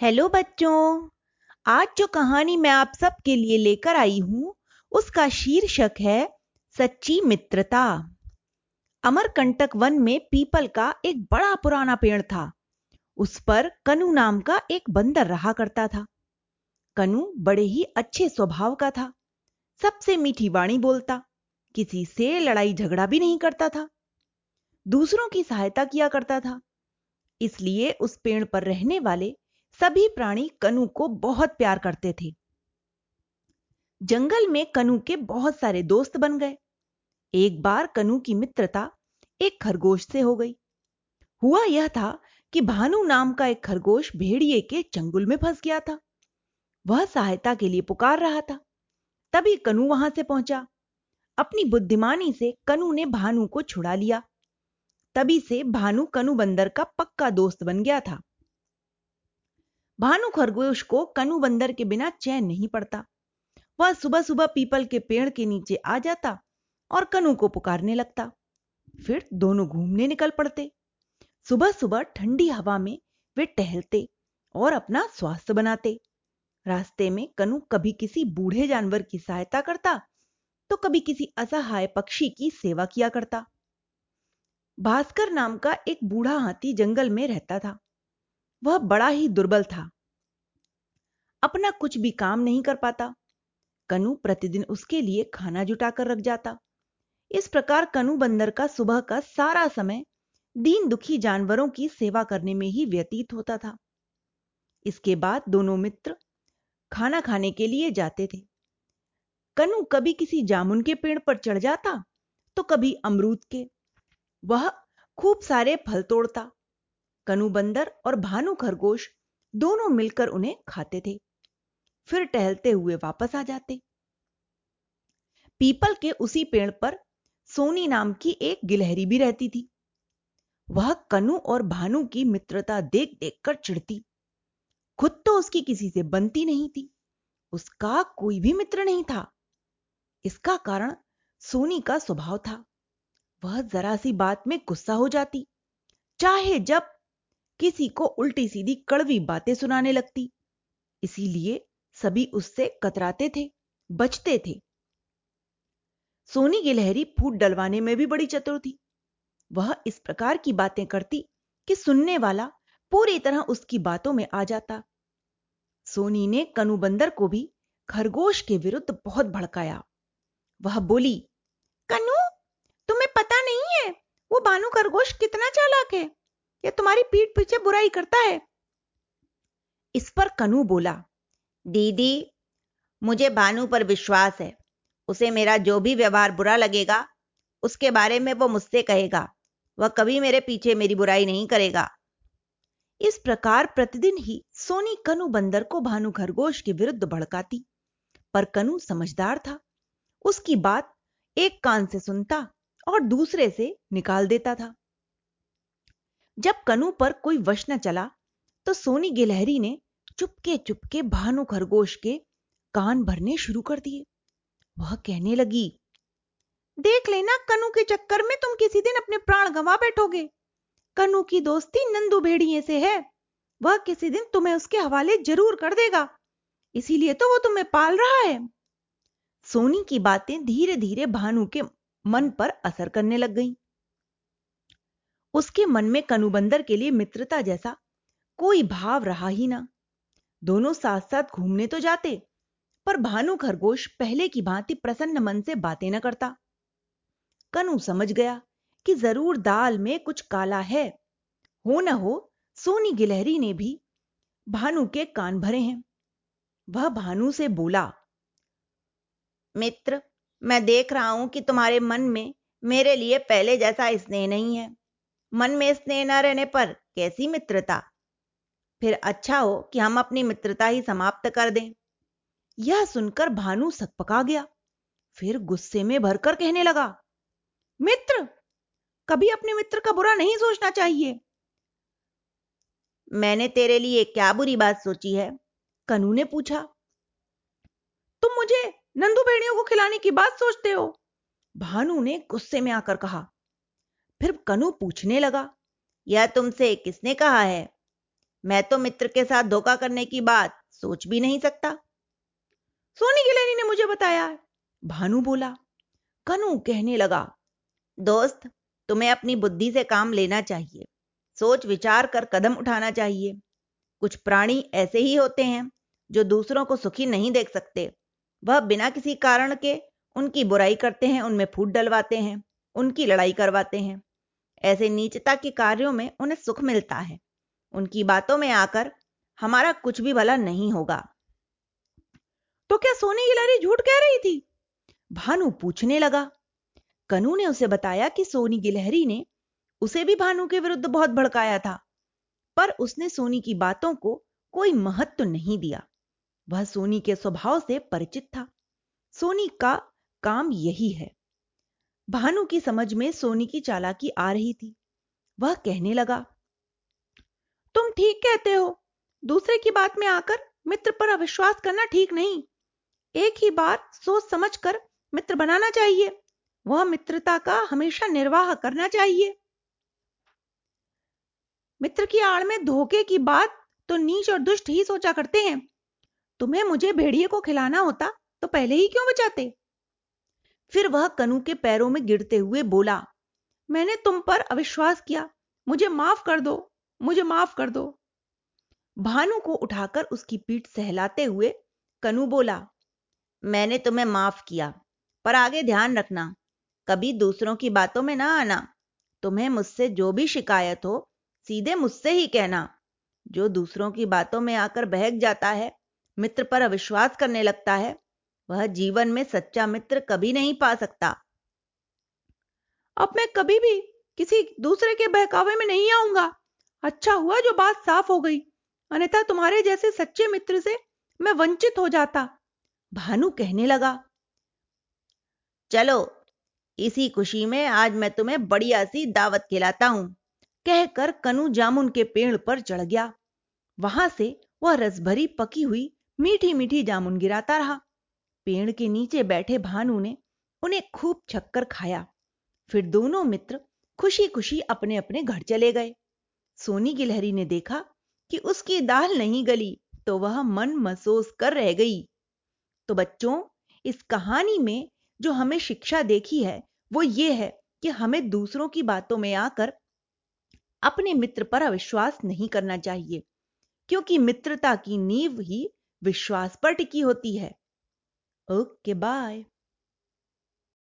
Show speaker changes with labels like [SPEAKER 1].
[SPEAKER 1] Hello बच्चों, आज जो कहानी मैं आप सबके लिए लेकर आई हूँ, उसका शीर्षक है सच्ची मित्रता। अमरकंटक वन में पीपल का एक बड़ा पुराना पेड़ था। उस पर कनु नाम का एक बंदर रहा करता था। कनु बड़े ही अच्छे स्वभाव का था। सबसे मीठी वाणी बोलता, किसी से लड़ाई झगड़ा भी नहीं करता था। दूसरों की सहायता किया करता था। इसलिए उस पेड़ पर रहने वाले सभी प्राणी कनु को बहुत प्यार करते थे। जंगल में कनु के बहुत सारे दोस्त बन गए। एक बार कनु की मित्रता एक खरगोश से हो गई। हुआ यह था कि भानु नाम का एक खरगोश भेड़िए के चंगुल में फंस गया था। वह सहायता के लिए पुकार रहा था। तभी कनु वहाँ से पहुँचा। अपनी बुद्धिमानी से कनु ने भानु को छुड़ा लिया। तभी से भानु कनु बंदर का पक्का दोस्त बन गया था। भानु खरगोश को कनु बंदर के बिना चैन नहीं पड़ता। वह सुबह सुबह पीपल के पेड़ के नीचे आ जाता और कनु को पुकारने लगता। फिर दोनों घूमने निकल पड़ते। सुबह सुबह ठंडी हवा में वे टहलते और अपना स्वास्थ्य बनाते। रास्ते में कनु कभी किसी बूढ़े जानवर की सहायता करता तो कभी किसी असहाय पक्षी की सेवा किया करता। भास्कर नाम का एक बूढ़ा हाथी जंगल में रहता था। वह बड़ा ही दुर्बल था। अपना कुछ भी काम नहीं कर पाता। कनु प्रतिदिन उसके लिए खाना जुटाकर रख जाता। इस प्रकार कनु बंदर का सुबह का सारा समय दीन दुखी जानवरों की सेवा करने में ही व्यतीत होता था। इसके बाद दोनों मित्र खाना खाने के लिए जाते थे। कनु कभी किसी जामुन के पेड़ पर चढ़ जाता तो कभी अमरूद के। वह खूब सारे फल तोड़ता। कनु बंदर और भानु खरगोश दोनों मिलकर उन्हें खाते थे। फिर टहलते हुए वापस आ जाते। पीपल के उसी पेड़ पर सोनी नाम की एक गिलहरी भी रहती थी। वह कनु और भानु की मित्रता देख देखकर चिढ़ती। खुद तो उसकी किसी से बनती नहीं थी। उसका कोई भी मित्र नहीं था। इसका कारण सोनी का स्वभाव था। वह जरा सी बात में गुस्सा हो जाती। चाहे जब किसी को उल्टी सीधी कड़वी बातें सुनाने लगती। इसीलिए सभी उससे कतराते थे, बचते थे। सोनी गिलहरी फूट डलवाने में भी बड़ी चतुर थी। वह इस प्रकार की बातें करती कि सुनने वाला पूरी तरह उसकी बातों में आ जाता। सोनी ने कनु बंदर को भी खरगोश के विरुद्ध बहुत भड़काया। वह बोली, कनु, तुम्हें पता नहीं है, वो बानु खरगोश कितना चालाक है। यह तुम्हारी पीठ पीछे बुराई करता है। इस पर कनु बोला
[SPEAKER 2] दीदी, मुझे भानु पर विश्वास है। उसे मेरा जो भी व्यवहार बुरा लगेगा, उसके बारे में वो मुझसे कहेगा। वह कभी मेरे पीछे मेरी बुराई नहीं करेगा।
[SPEAKER 1] इस प्रकार प्रतिदिन ही सोनी कनु बंदर को भानु खरगोश के विरुद्ध भड़काती। पर कनु समझदार था। उसकी बात एक कान से सुनता और दूसरे से निकाल देता था। जब कनु पर कोई वश न चला तो सोनी गिलहरी ने चुपके चुपके भानु खरगोश के कान भरने शुरू कर दिए। वह कहने लगी, देख लेना कनु के चक्कर में तुम किसी दिन अपने प्राण गंवा बैठोगे। कनु की दोस्ती नंदू भेड़िए से है। वह किसी दिन तुम्हें उसके हवाले ज़रूर कर देगा। इसीलिए तो वो तुम्हें पाल रहा है। सोनी की बातें धीरे धीरे भानु के मन पर असर करने लग गईं। उसके मन में कनुबंदर के लिए मित्रता जैसा कोई भाव रहा ही ना। दोनों साथ साथ घूमने तो जाते, पर भानु खरगोश पहले की भांति प्रसन्न मन से बातें न करता। कनु समझ गया कि ज़रूर दाल में कुछ काला है, हो न हो, सोनी गिलहरी ने भी भानु के कान भरे हैं। वह भानु से बोला,
[SPEAKER 2] मित्र, मैं देख रहा हूँ कि तुम्हारे मन में मेरे लिए पहले जैसा स्नेह नहीं है। मन में स्नेह न रहने पर कैसी मित्रता? फिर अच्छा हो कि हम अपनी मित्रता ही समाप्त कर दें।
[SPEAKER 1] यह सुनकर भानु सकपका गया। फिर गुस्से में भरकर कहने लगा, मित्र, कभी अपने मित्र का बुरा नहीं सोचना चाहिए।
[SPEAKER 2] मैंने तेरे लिए क्या बुरी बात सोची है?
[SPEAKER 1] कनु ने पूछा, तुम मुझे नंदू भेड़ियों को खिलाने की बात सोचते हो? भानु ने गुस्से में आकर कहा। फिर कनु पूछने लगा,
[SPEAKER 2] यह तुमसे किसने कहा है? मैं तो मित्र के साथ धोखा करने की बात सोच भी नहीं सकता।
[SPEAKER 1] सोनी गिलहरी ने मुझे बताया। भानु बोला। कनु कहने लगा,
[SPEAKER 2] दोस्त, तुम्हें अपनी बुद्धि से काम लेना चाहिए। सोच विचार कर कदम उठाना चाहिए। कुछ प्राणी ऐसे ही होते हैं जो दूसरों को सुखी नहीं देख सकते। वह बिना किसी कारण के उनकी बुराई करते हैं, उनमें फूट डलवाते हैं, उनकी लड़ाई करवाते हैं। ऐसे नीचता के कार्यों में उन्हें सुख मिलता है। उनकी बातों में आकर हमारा कुछ भी भला नहीं होगा।
[SPEAKER 1] तो क्या सोनी गिलहरी झूठ कह रही थी? भानु पूछने लगा। कनु ने उसे बताया कि सोनी गिलहरी ने उसे भी भानु के विरुद्ध बहुत भड़काया था, पर उसने सोनी की बातों को कोई महत्व नहीं दिया। वह सोनी के स्वभाव से परिचित था। सोनी का काम यही है। भानु की समझ में सोनी की चालाकी आ रही थी। वह कहने लगा ठीक कहते हो? दूसरे की बात में आकर मित्र पर अविश्वास करना ठीक नहीं। एक ही बार सोच समझकर मित्र बनाना चाहिए। वह मित्रता का हमेशा निर्वाह करना चाहिए। मित्र की आड़ में धोखे की बात तो नीच और दुष्ट ही सोचा करते हैं। तुम्हें मुझे भेड़िए को खिलाना होता तो पहले ही क्यों बचाते? फिर वह कनु के पैरों में गिरते हुए बोला, मैंने तुम पर अविश्वास किया। मुझे माफ़ कर दो। मुझे माफ़ कर दो। भानु को उठाकर उसकी पीठ सहलाते हुए कनु बोला,
[SPEAKER 2] मैंने तुम्हें माफ़ किया, पर आगे ध्यान रखना। कभी दूसरों की बातों में ना आना। तुम्हें मुझसे जो भी शिकायत हो, सीधे मुझसे ही कहना। जो दूसरों की बातों में आकर बहक जाता है, मित्र पर अविश्वास करने लगता है, वह जीवन में सच्चा मित्र कभी नहीं पा सकता।
[SPEAKER 1] अब मैं कभी भी किसी दूसरे के बहकावे में नहीं आऊँगा। अच्छा हुआ जो बात साफ़ हो गई। अन्यथा तुम्हारे जैसे सच्चे मित्र से मैं वंचित हो जाता। भानु कहने लगा,
[SPEAKER 2] चलो, इसी खुशी में आज मैं तुम्हें बढ़िया सी दावत खिलाता हूँ।
[SPEAKER 1] कहकर कनु जामुन के पेड़ पर चढ़ गया। वहाँ से वह रसभरी पकी हुई मीठी मीठी जामुन गिराता रहा। पेड़ के नीचे बैठे भानु ने उन्हें खूब छक्कर खाया। फिर दोनों मित्र खुशी खुशी अपने अपने घर चले गए। सोनी गिलहरी ने देखा कि उसकी दाल नहीं गली तो वह मन महसूस कर रह गई तो बच्चों, इस कहानी में जो हमें शिक्षा देखी है, वो ये है कि हमें दूसरों की बातों में आकर अपने मित्र पर अविश्वास नहीं करना चाहिए, क्योंकि मित्रता की नींव ही विश्वास पर टिकी होती है ओके bye.